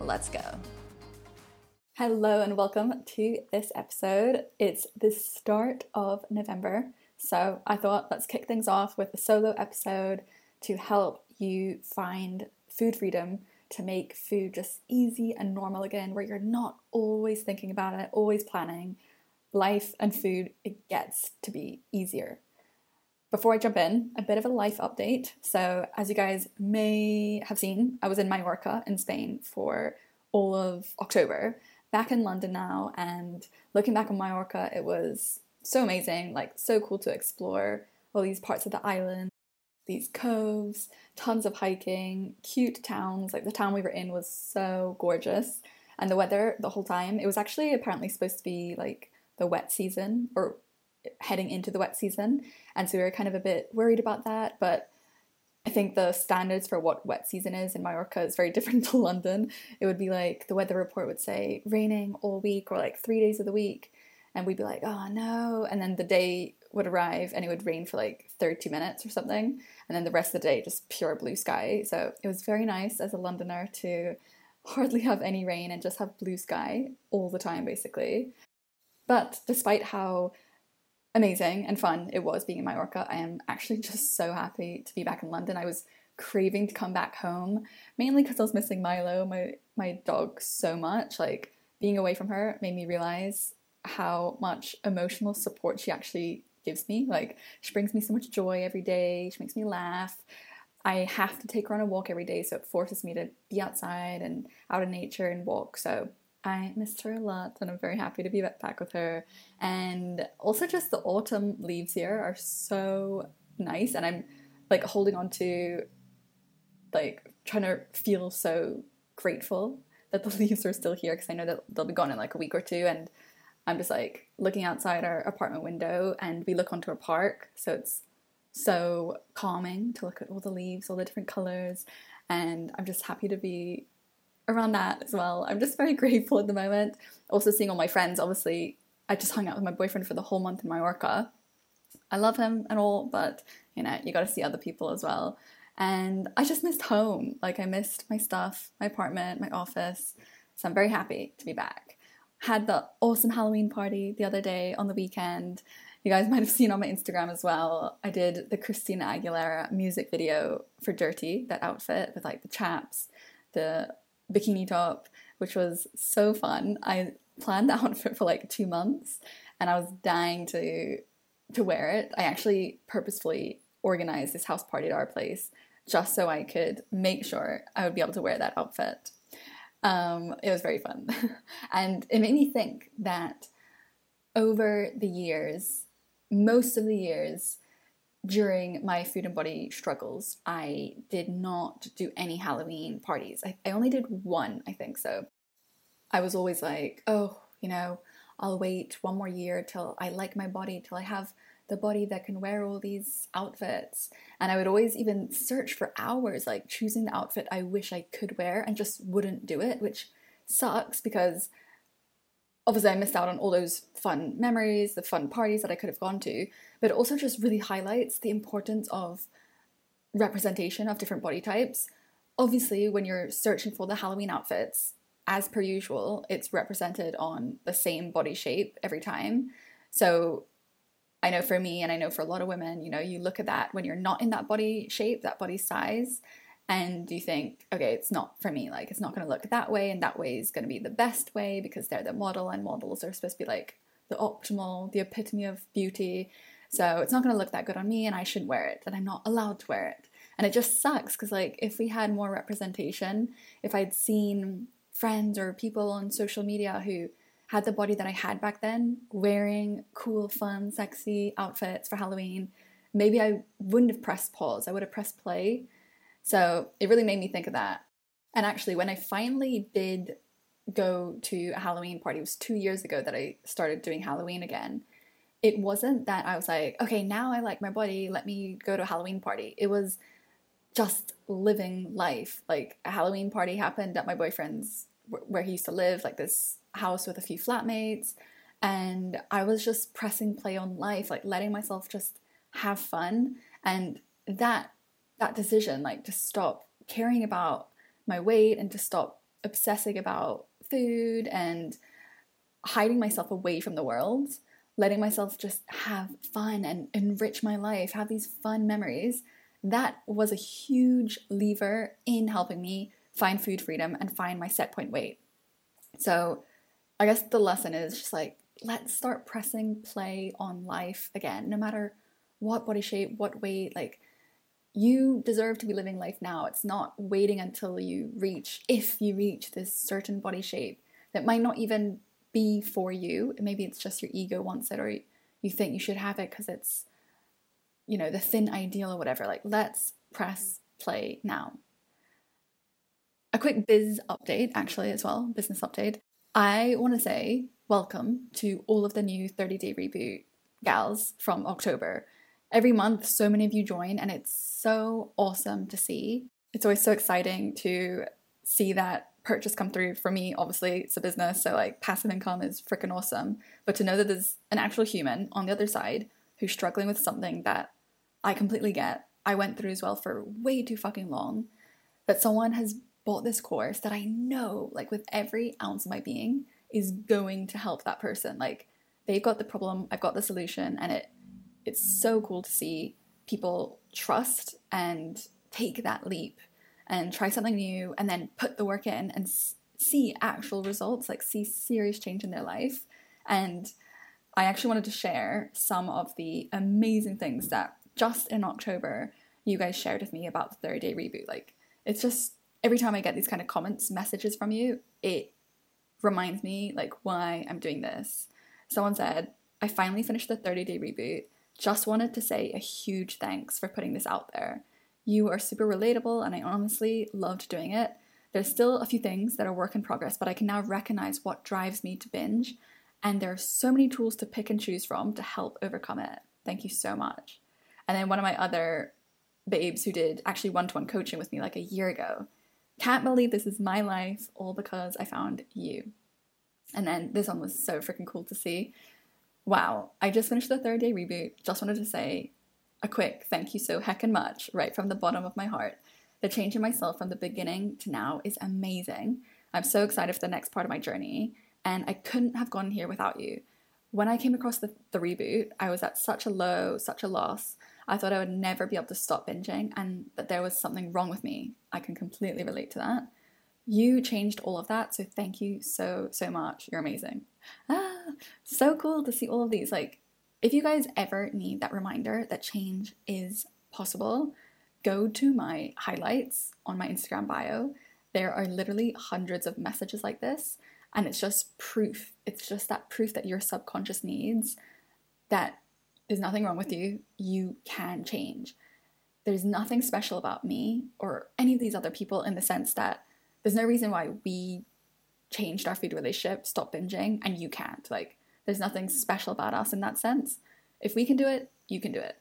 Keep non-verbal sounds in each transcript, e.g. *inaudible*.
Let's go. Hello and welcome to this episode. It's the start of November, so I thought let's kick things off with a solo episode to help you find food freedom to make food just easy and normal again, where you're not always thinking about it, always planning. Life and food, it gets to be easier. Before I jump in, a bit of a life update. So, as you guys may have seen, I was in Mallorca in Spain for all of October, back in London now, and looking back on Mallorca, it was so amazing, like so cool to explore all these parts of the island, these coves, tons of hiking, cute towns. Like the town we were in was so gorgeous, and the weather the whole time. It was actually apparently supposed to be like the wet season or heading into the wet season. And so we were kind of a bit worried about that. But I think the standards for what wet season is in Mallorca is very *laughs* different to London. It would be like the weather report would say raining all week or like three days of the week. And we'd be like, oh no. And then the day would arrive and it would rain for like 30 minutes or something. And then the rest of the day, just pure blue sky. So it was very nice as a Londoner to hardly have any rain and just have blue sky all the time, basically. But despite how amazing and fun it was being in Mallorca. I am actually *laughs* just so happy to be back in London. I was craving to come back home, mainly because I was missing Milo, my my dog, so much. Like being away from her made me realize how much emotional support she actually gives me. Like she brings me so much joy every day. She makes me laugh. I have to take her on a walk every day, so it forces me to be outside and out in nature and walk. So I missed her a lot and I'm very happy to be back with her. And also, just the autumn leaves here are so nice, and I'm like holding on to, like, trying to feel so grateful that the *laughs* leaves are still here because I know that they'll be gone in like a week or two. And I'm just like looking outside our apartment window and we look onto a park. So it's so calming to look at all the leaves, all the different colors. And I'm just happy to be around that as well. I'm just very *laughs* grateful at the moment. Also, seeing all my friends. Obviously, I just hung out with my boyfriend for the whole month in Mallorca. I love him and all, but you know, you got to see other people as well. And I just missed home. Like, I missed my stuff, my apartment, my office. So I'm very happy to be back. Had the awesome Halloween party the other day on the weekend. You guys *laughs* might have seen on my Instagram as well. I did the Christina Aguilera music video for Dirty, that outfit with like the chaps, the bikini top, which was so fun. I planned that *laughs* outfit for like two months and I was dying to to wear it. I actually purposefully organized this house party at our place just so I could make sure I would be able to wear that outfit. Um, it was very fun. *laughs* and it made me think that over the years, most of the years, during my food and body struggles, I did not do any Halloween parties. I, I only did one, I think so. I was always like, oh, you know, I'll wait one more year till I like my body, till I have the body that can wear all these outfits. And I would always even search for hours, like choosing the outfit I wish I could wear and just wouldn't do it, which sucks because obviously I missed out on all those fun memories, the fun parties that I could have gone to, but it also just really highlights the importance of representation of different body types. Obviously, when you're searching for the Halloween outfits, as per usual, it's represented on the same body shape every time. So I know for me, and I know for a lot of women, you know, you look at that when you're not in that body shape, that body size, and you think, okay, it's not for me. Like, it's not going to look that way, and that way is going to be the best way because they're the model, and models are supposed to be like the optimal, the epitome of beauty. So it's not going to look that good on me, and I shouldn't wear it, and I'm not allowed to wear it. And it just sucks because, like, if we had more representation, if I'd seen friends or people on social media who had the body that I had back then, wearing cool, fun, sexy outfits for Halloween, maybe I wouldn't have pressed pause. I would have pressed play so it really made me think of that. And actually, when I finally did go to a Halloween party. It was two years ago that I started doing Halloween again. It wasn't that I was like, okay, now I like my body, let me go to a Halloween party. It was just living life. Like a Halloween party happened at my boyfriend's where he used to live, like this house with a few flatmates. And I was just pressing play on life, like letting myself just have fun. And that that decision, like to stop caring about my weight and to stop obsessing about food and hiding myself away from the world, letting myself just have fun and enrich my life, have these fun memories, that was a huge lever in helping me find food freedom and find my set point weight. So, I guess the lesson is just like, let's start pressing play on life again, no matter what body shape, what weight, like, you deserve to be living life now. It's not waiting until you reach, if you reach this certain body shape that might not even be for you. Maybe it's just your ego wants it or you think you should have it because it's, you know, the thin ideal or whatever. Like, let's press play now. A quick biz update, actually, as well, business update. I want to say welcome to all of the new 30 day reboot gals from October every month so many of you join and it's so awesome to see. It's always so exciting to see that purchase come through for me. Obviously it's a business so like passive income is freaking awesome. But to know that there's an actual human on the other side who's struggling with something that i completely get i went through as well for way too fucking long. That someone has bought this course that i know like with every ounce of my being is going to help that person. Like they've got the problem i've got the solution and it it's so cool to see people trust and take that leap and try something new and then put the work in and see actual results, like see serious change in their life. And I actually wanted to share some of the amazing things that just in October you guys shared with me about the 30 day reboot. Like, it's just every time I get these kind of comments, messages from you, it reminds me like why I'm doing this. Someone said, I finally finished the 30 day reboot just wanted to say a huge thanks for putting this out there. You are super relatable, and I honestly loved doing it. There's still a few things that are work in progress, but I can now recognize what drives me to binge, and there are so many tools to pick and choose from to help overcome it. Thank you so much. And then one of my other babes who did actually one to one coaching with me like a year ago. Can't believe this is my life, all because I found you. And then this one was so freaking cool to see. Wow, I just finished the third day reboot. Just wanted to say a quick thank you so heckin' much right from the bottom of my heart. The change in myself from the beginning to now is amazing. I'm so excited for the next part of my journey, and I couldn't have gone here without you. When I came across the, the reboot, I was at such a low, such a loss. I thought I would never be able to stop binging and that there was something wrong with me. I can completely relate to that. You changed all of that, so thank you so, so much. You're amazing. Ah, *gasps* so cool to see all of these. Like, if you guys ever need that reminder that change is possible, go to my highlights on my Instagram bio. There are literally hundreds of messages like this, and it's just proof. It's just that proof that your subconscious needs that there's nothing wrong with you. You can change. There's nothing special about me or any of these other people in the sense that there's no reason why we changed our food relationship, stopped binging, and you can't. Like, there's nothing special about us in that sense. If we can do it, you can do it.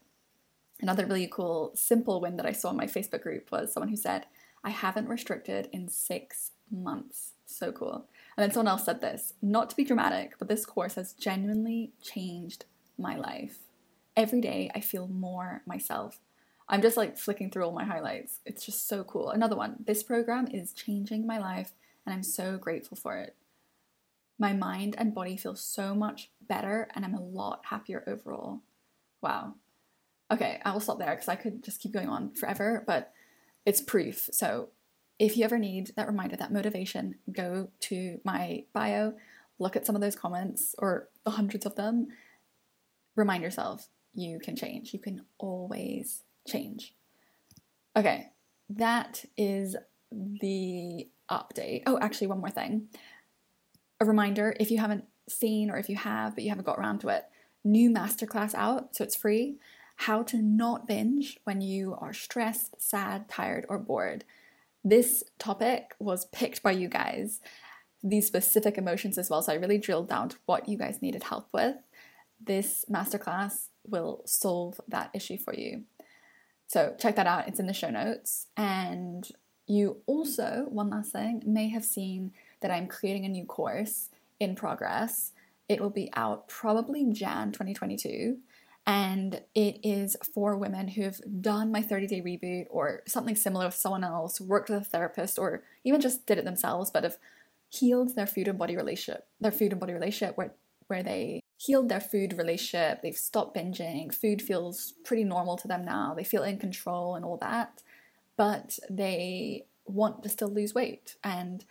Another really cool, simple win that I saw in my Facebook group was someone who said, I haven't restricted in six months. So cool. And then someone else said this, not to be dramatic, but this course has genuinely changed my life. Every day I feel more myself. I'm just like flicking through all my highlights. It's just so cool. Another one. This program is changing my life and I'm so grateful for it. My mind and body feel so much better and I'm a lot happier overall. Wow. Okay, I will stop there because I could just keep going on forever, but it's proof. So if you ever need that reminder, that motivation, go to my bio, look at some of those comments or the hundreds of them. Remind yourself you can change. You can always change. Okay, that is the update. Oh, actually, one more thing. A reminder if you haven't seen or if you have, but you haven't got around to it, new masterclass out, so it's free. How to not binge when you are stressed, sad, tired, or bored. This topic was picked by you guys. these specific emotions as well. So I really drilled down to what you guys needed help with. This masterclass will solve that issue for you. So check that out, it's in the show notes. And you also, one last thing, may have seen that I'm creating a new course in progress. It will be out probably Jan 2022. And it is for women who have done my 30 day reboot or something similar with someone else, worked with a therapist, or even just did it themselves, but have healed their food and body relationship, their food and body relationship, where, where they healed their food relationship, they've stopped binging, food feels pretty normal to them now, they feel in control and all that, but they want to still lose weight and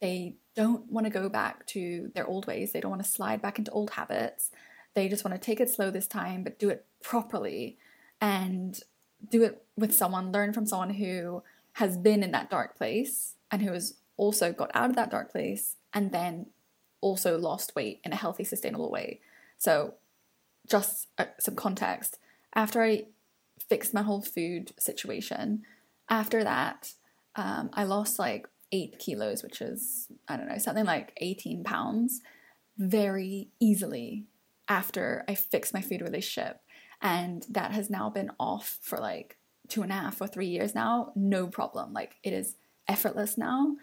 they don't want to go back to their old ways, they don't want to slide back into old habits. They just want to take it slow this time, but do it properly and do it with someone, learn from someone who has been in that dark place and who has also got out of that dark place and then also lost weight in a healthy, sustainable way. So, just uh, some context after I fixed my whole food situation, after that, um, I lost like eight kilos, which is, I don't know, something like 18 pounds very easily after I fixed my food relationship. And that has now been off for like two and a half or three years now, no problem. Like it is effortless now.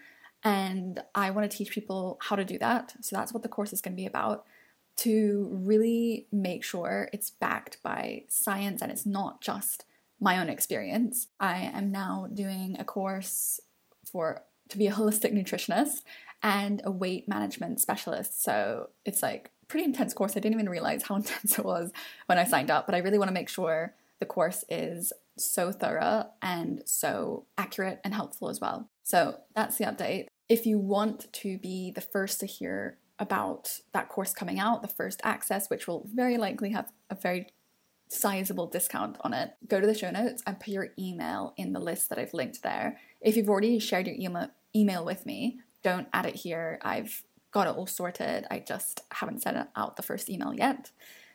And I want to teach people how to do that. So that's what the course is going to be about to really make sure it's backed by science and it's not just my own experience. I am now doing a course for to be a holistic nutritionist and a weight management specialist. So it's like pretty intense course. I didn't even realize how *laughs* intense it was when I signed up, but I really want to make sure the course is so thorough and so accurate and helpful as well. So that's the update. If you want to be the first to hear about that course coming out, the first access, which will very likely have a very sizable discount on it, go to the show notes and put your email in the list that I've linked there. If you've already shared your email email with me, don't add it here. I've got it all sorted. I just haven't sent out the first email yet.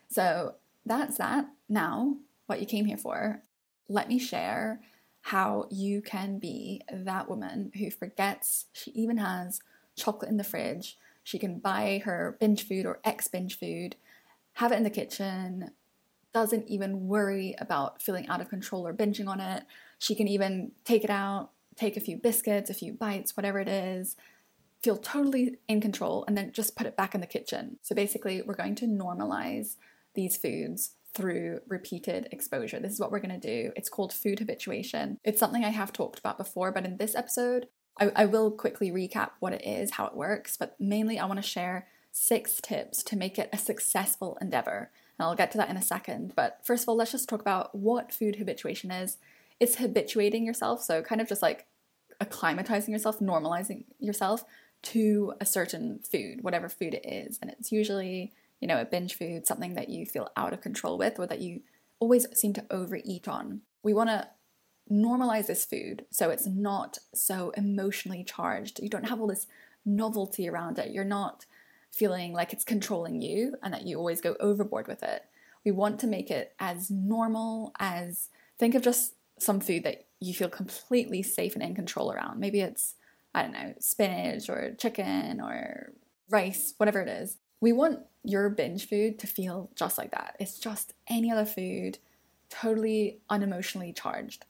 So that's that. Now, what you came here for, let me share how you can be that woman who forgets she even has chocolate in the fridge. She can buy her binge food or ex binge food, have it in the kitchen, doesn't even worry about feeling out of control or binging on it. She can even take it out, take a few biscuits, a few bites, whatever it is, feel totally in control, and then just put it back in the kitchen. So basically, we're going to normalize these foods through repeated exposure. This is what we're going to do. It's called food habituation. It's something I have talked about before, but in this episode, I, I will quickly recap what it is, how it works, but mainly I want to share six tips to make it a successful endeavor. And I'll get to that in a second. But first of all, let's just talk about what food habituation is. It's habituating yourself, so kind of just like acclimatizing yourself, normalizing yourself to a certain food, whatever food it is. And it's usually you know, a binge food, something that you feel out of control with or that you always seem to overeat on. We want to normalize this food so it's not so emotionally charged. You don't have all this novelty around it. You're not feeling like it's controlling you and that you always go overboard with it. We want to make it as normal as think of just some food that you feel completely safe and in control around. Maybe it's, I don't know, spinach or chicken or rice, whatever it is. We want your binge food to feel just like that. It's just any other food, totally unemotionally charged.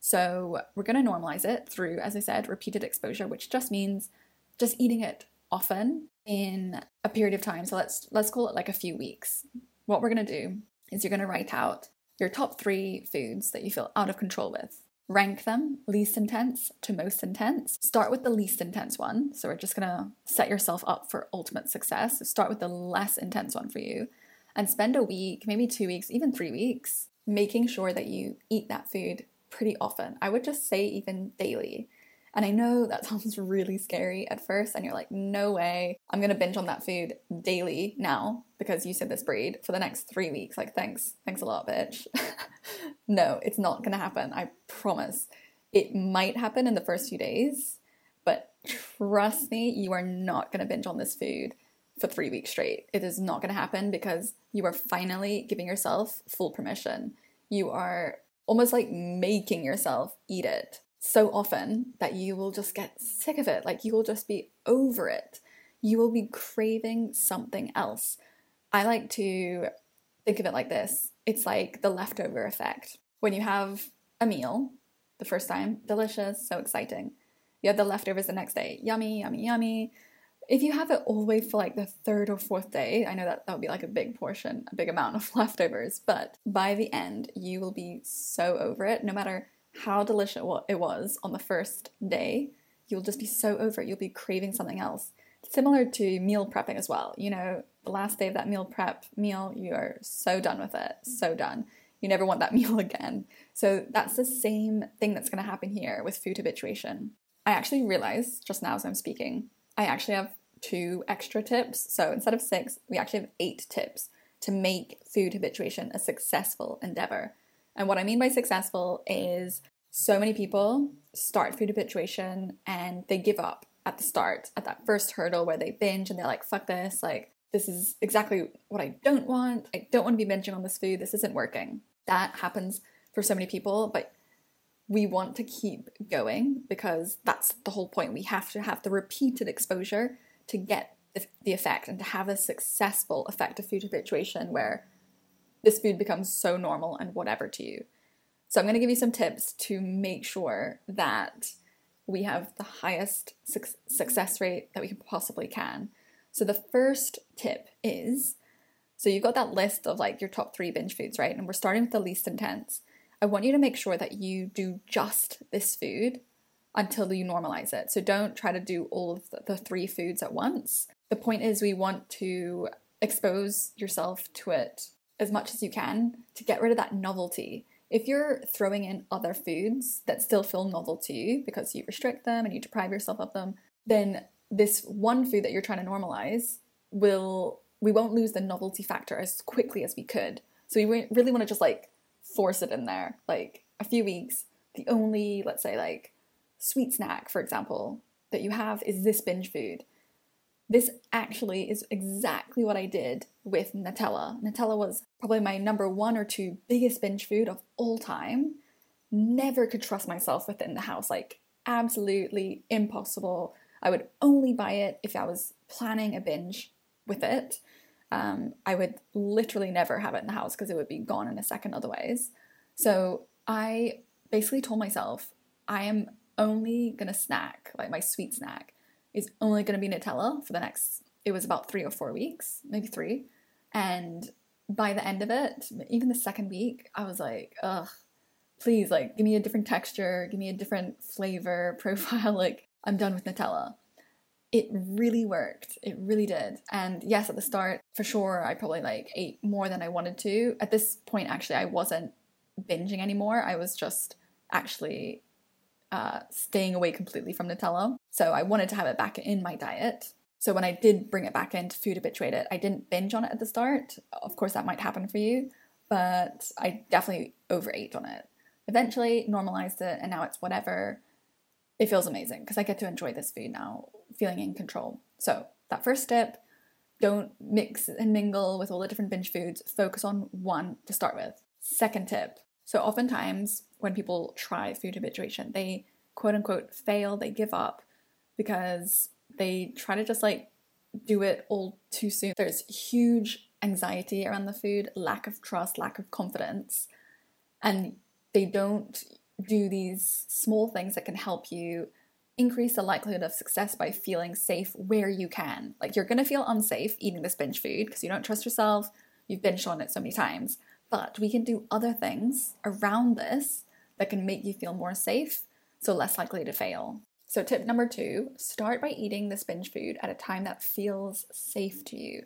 So we're going to normalize it through, as I said, repeated exposure, which just means just eating it often in a period of time. So let's let's call it like a few weeks. What we're going to do is you're going to write out your top 3 foods that you feel out of control with. Rank them least intense to most intense. Start with the least intense one. So we're just gonna set yourself up for ultimate success. So start with the less intense one for you and spend a week, maybe two weeks, even three weeks, making sure that you eat that food pretty often. I would just say even daily. And I know that *laughs* sounds really scary at first, and you're like, no way, I'm gonna binge on that food daily now because you said this breed for the next three weeks. Like, thanks, thanks a lot, bitch. *laughs* no, it's not gonna happen. I promise. It might happen in the first few days, but trust me, you are not gonna binge on this food for three weeks straight. It is not gonna happen because you are finally giving yourself full permission. You are almost like making yourself eat it so often that you will just get sick of it. Like you will just be over it. you will be craving something else. I like to think of it like this it's like the leftover effect. When you have a meal the first time, delicious, so exciting. You have the leftovers the next day, yummy, yummy, yummy. If you have it all the way for like the third or fourth day, I know that that would be like a big portion, a big amount of *laughs* leftovers, but by the end, you will be so over it. No matter how delicious it was on the first day, you'll just be so over it. You'll be craving something else. Similar to meal prepping as well. You know, the last day of that meal prep meal, you are so done with it, so done. You never want that *laughs* meal again. So that's the same thing that's going to happen here with food habituation. I actually realized just now as I'm speaking, I actually have two extra tips. So instead of six, we actually have eight tips to make food habituation a successful endeavor. And what I mean by successful is so many people start food habituation and they give up at the start, at that first hurdle where they binge and they're like, fuck this, like, this is exactly what I don't want. I don't want to be binging on this food. This isn't working. That happens for so many people, but we want to keep going because that's the whole point. We have to have the repeated exposure to get the, effect and to have a successful effective food habituation where this food becomes so normal and whatever to you. So, I'm going to give you some tips to make sure that we have the highest su- success rate that we possibly can. So, the first tip is so you've got that list of like your top three binge foods, right? And we're starting with the least intense. I want you to make sure that you do just this food until you normalize it. So don't try to do all of the three foods at once. The point is, we want to expose yourself to it as much as you can to get rid of that novelty. If you're throwing in other foods that still feel novel to you because you restrict them and you deprive yourself of them, then this one food that you're trying to normalize will we won't lose the novelty factor as quickly as we could. So we really want to just like force it in there. Like a few weeks, the only, let's say, like sweet snack, for example, that you have is this binge food. This actually is exactly what I did with Nutella. Nutella was probably my number one or two biggest binge food of all time. Never could trust myself within the house, like, absolutely impossible. I would only buy it if I was planning a binge with it. Um, I would literally never have it in the house because it would be gone in a second otherwise. So I basically told myself I am only gonna snack, like my sweet snack is only gonna be Nutella for the next, it was about three or four weeks, maybe three. And by the end of it, even the second week, I was like, ugh, please, like, give me a different texture, give me a different flavor *laughs* profile. Like, I'm done with Nutella it really worked. It really did. And yes, at the start, for sure, I probably like ate more than I wanted to. At this point, actually, I wasn't binging anymore. I was just actually uh, staying away completely from Nutella. So I wanted to have it back in my diet. So when I did bring it back into food habituated, I didn't binge on it at the start. Of course, that might happen for you, but I definitely overate on it. Eventually, normalized it, and now it's whatever. It feels amazing because I get to enjoy this food now feeling in control. So, that first step, don't mix and mingle with all the different binge foods. Focus on one to start with. Second tip. So, oftentimes when people try food habituation, they quote unquote fail, they give up because they try to just like do it all too soon. There's huge anxiety around the food, lack of trust, lack of confidence, and they don't do these small things that can help you increase the likelihood of success by feeling safe where you can. Like you're gonna feel unsafe eating this binge food because you don't trust yourself, you've binged on it so many times. But we can do other things around this that can make you feel more safe, so less likely to fail. So, tip number two start by eating this binge food at a time that feels safe to you.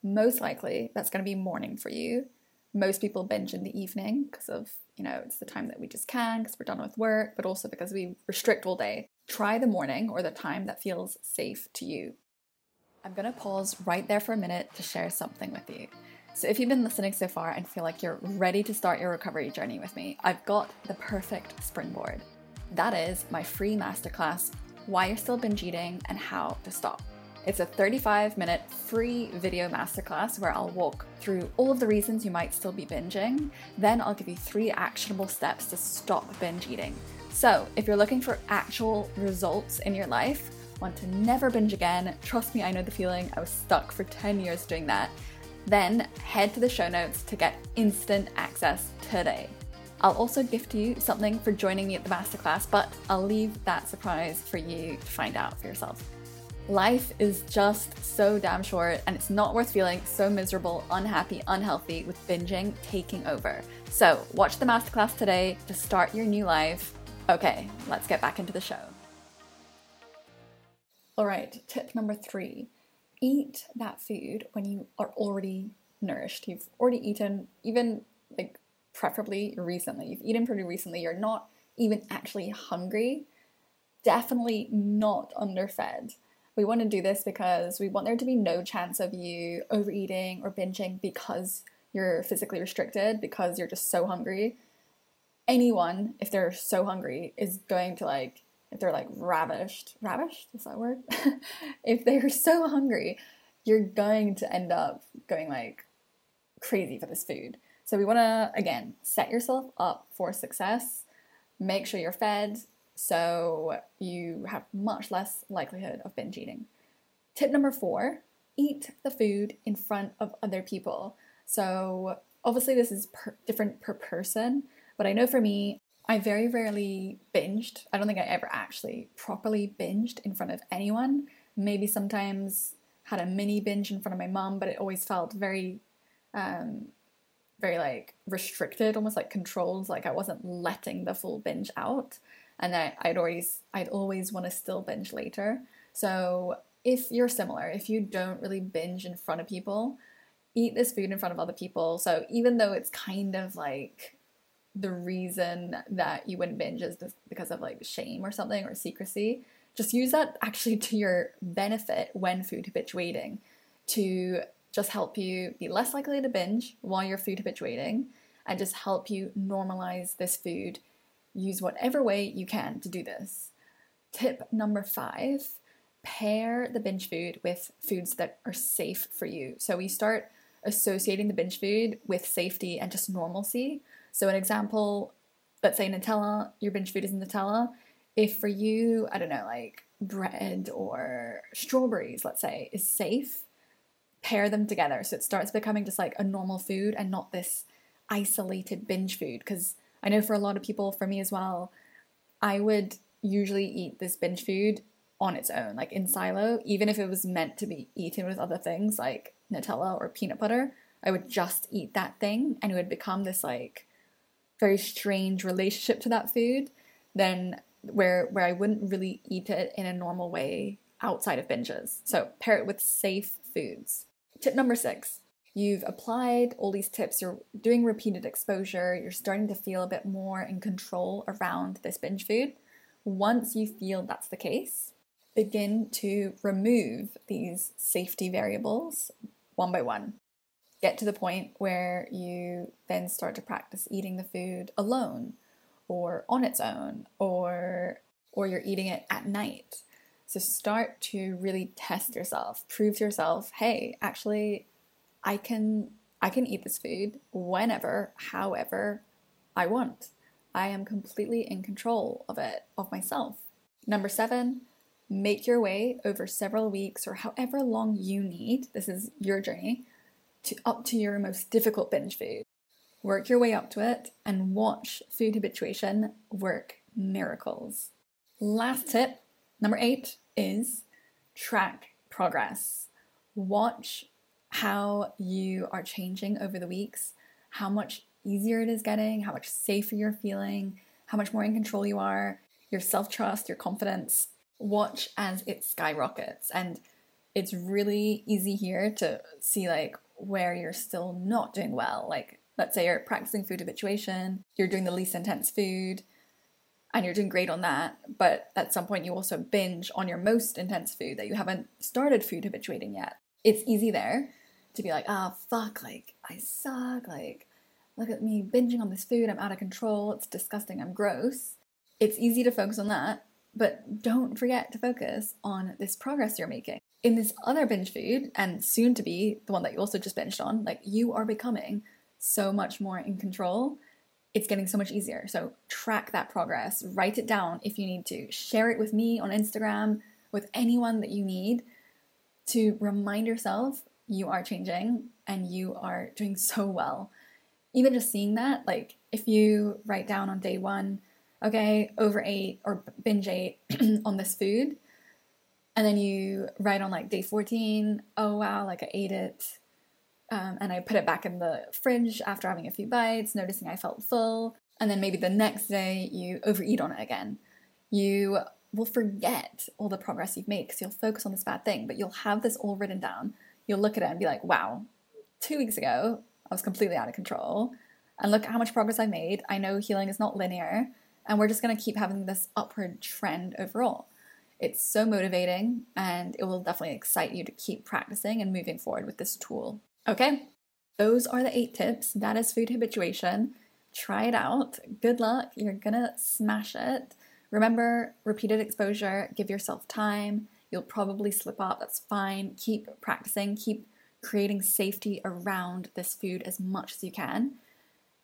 Most likely, that's going to be morning for you. Most people binge in the evening because of, you know, it's the time that we just can because we're done with work, but also because we restrict all day. Try the morning or the time that feels safe to you. I'm going to pause right there for a minute to share something with you. So, if you've been listening so far and feel like you're ready to start your recovery journey with me, I've got the perfect springboard. That is my free masterclass, Why You're Still Binge Eating and How to Stop. It's a 35 minute free video masterclass where I'll walk through all of the reasons you might still be binging. Then I'll give you three actionable steps to stop binge eating so, if you're looking for actual results in your life, want to never binge again, trust me, I know the feeling. I was stuck for 10 years doing that. Then head to the show notes to get instant access today. I'll also gift you something for joining me at the masterclass, but I'll leave that surprise for you to find out for yourself. Life is just so damn short, and it's not worth feeling so miserable, unhappy, unhealthy with binging taking over. So, watch the masterclass today to start your new life. Okay, let's get back into the show. All right, tip number three eat that food when you are already nourished. You've already eaten, even preferably recently. You've eaten pretty recently, you're not even actually hungry. Definitely not underfed. We want to do this because we want there to be no chance of you overeating or binging because you're physically restricted, because you're just so hungry. Anyone, if they're so hungry, is going to like if they're like ravished, ravished, is that word? *laughs* if they're so hungry, you're going to end up going like crazy for this food. So we want to again set yourself up for success. Make sure you're fed so you have much less likelihood of binge eating. Tip number 4, eat the food in front of other people. So obviously this is per- different per person, but I know for me I very rarely binged. I don't think I ever actually properly binged in front of anyone. Maybe sometimes had a mini binge in front of my mom, but it always felt very, um, very like restricted, almost like controlled. Like I wasn't letting the full binge out, and I, I'd always, I'd always want to still binge later. So if you're similar, if you don't really binge in front of people, eat this food in front of other people. So even though it's kind of like the reason that you wouldn't binge is because of like shame or something or secrecy. Just use that actually to your benefit when food habituating to just help you be less likely to binge while you're food habituating and just help you normalize this food. Use whatever way you can to do this. Tip number five pair the binge food with foods that are safe for you. So we start associating the binge food with safety and just normalcy so, an example, let's say Nutella, your binge food is Nutella. If for you, I don't know, like bread or strawberries, let's say, is safe, pair them together. So it starts becoming just like a normal food and not this isolated binge food. Because I know for a lot of people, for me as well, I would usually eat this binge food on its own, like in silo, even if it was meant to be eaten with other things like Nutella or peanut butter. I would just eat that thing and it would become this like very strange relationship to that food then where where I wouldn't really eat it in a normal way outside of binges. So pair it with safe foods. Tip number 6. You've applied all these tips, you're doing repeated exposure, you're starting to feel a bit more in control around this binge food. Once you feel that's the case, begin to remove these safety variables one by one get to the point where you then start to practice eating the food alone or on its own or or you're eating it at night. So start to really test yourself, prove to yourself, hey, actually I can I can eat this food whenever, however I want. I am completely in control of it, of myself. Number 7, make your way over several weeks or however long you need. This is your journey to up to your most difficult binge food. Work your way up to it and watch food habituation work miracles. Last tip, number eight, is track progress. Watch how you are changing over the weeks, how much easier it is getting, how much safer you're feeling, how much more in control you are, your self trust, your confidence. Watch as it skyrockets. And it's really easy here to see like where you're still not doing well. Like, let's say you're practicing food habituation, you're doing the least intense food, and you're doing great on that, but at some point you also binge on your most intense food that you haven't started food habituating yet. It's easy there to be like, ah, oh, fuck, like, I suck, like, look at me binging on this food, I'm out of control, it's disgusting, I'm gross. It's easy to focus on that, but don't forget to focus on this progress you're making in this other binge food, and soon to be the one that you also just binged on, like you are becoming so much more in control. It's getting so much easier. So track that progress, write it down if you need to, share it with me on Instagram with anyone that you need to remind yourself you are changing and you are doing so well. Even just seeing that, like if you write down on day one, okay, overate or binge ate *clears throat* on this food, and then you write on like day 14, oh wow, like I ate it. Um, and I put it back in the fridge after having a few bites, noticing I felt full. And then maybe the next day you overeat on it again. You will forget all the progress you've made because you'll focus on this bad thing, but you'll have this all written down. You'll look at it and be like, wow, two weeks ago, I was completely out of control. And look at how much progress I made. I know healing is not linear, and we're just gonna keep having this upward trend overall. It's so motivating, and it will definitely excite you to keep practicing and moving forward with this tool. Okay, those are the eight tips. That is food habituation. Try it out. Good luck. You're gonna smash it. Remember, repeated exposure, give yourself time. You'll probably slip up, that's fine. Keep practicing, keep creating safety around this food as much as you can.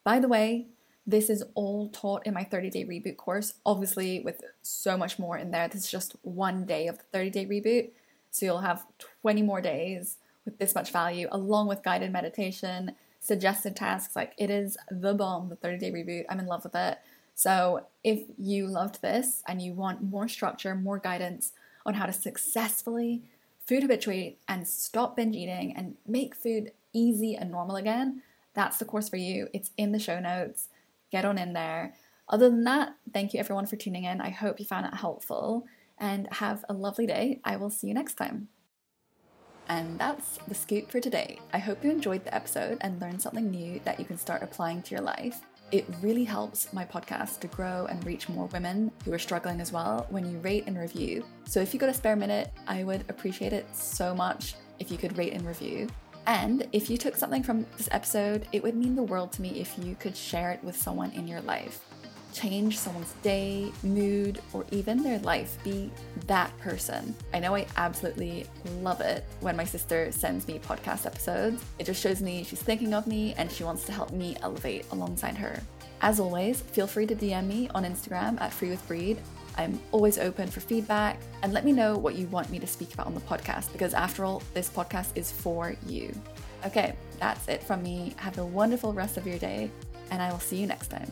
By the way, this is all taught in my 30 day reboot course, obviously, with so much more in there. This is just one day of the 30 day reboot. So you'll have 20 more days with this much value, along with guided meditation, suggested tasks. Like it is the bomb, the 30 day reboot. I'm in love with it. So, if you loved this and you want more structure, more guidance on how to successfully food habituate and stop binge eating and make food easy and normal again, that's the course for you. It's in the show notes. Get on in there. Other than that, thank you everyone for tuning in. I hope you found it helpful and have a lovely day. I will see you next time. And that's the scoop for today. I hope you enjoyed the episode and learned something new that you can start applying to your life. It really helps my podcast to grow and reach more women who are struggling as well when you rate and review. So if you got a spare minute, I would appreciate it so much if you could rate and review. And if you took something from this episode, it would mean the world to me if you could share it with someone in your life change someone's day, mood, or even their life. Be that person. I know I absolutely love it when my sister sends me podcast episodes. It just shows me she's thinking of me and she wants to help me elevate alongside her. As always, feel free to DM me on Instagram at Free with Breed. I'm always open for feedback and let me know what you want me to speak about on the podcast because, after all, this podcast is for you. Okay, that's it from me. Have a wonderful rest of your day, and I will see you next time.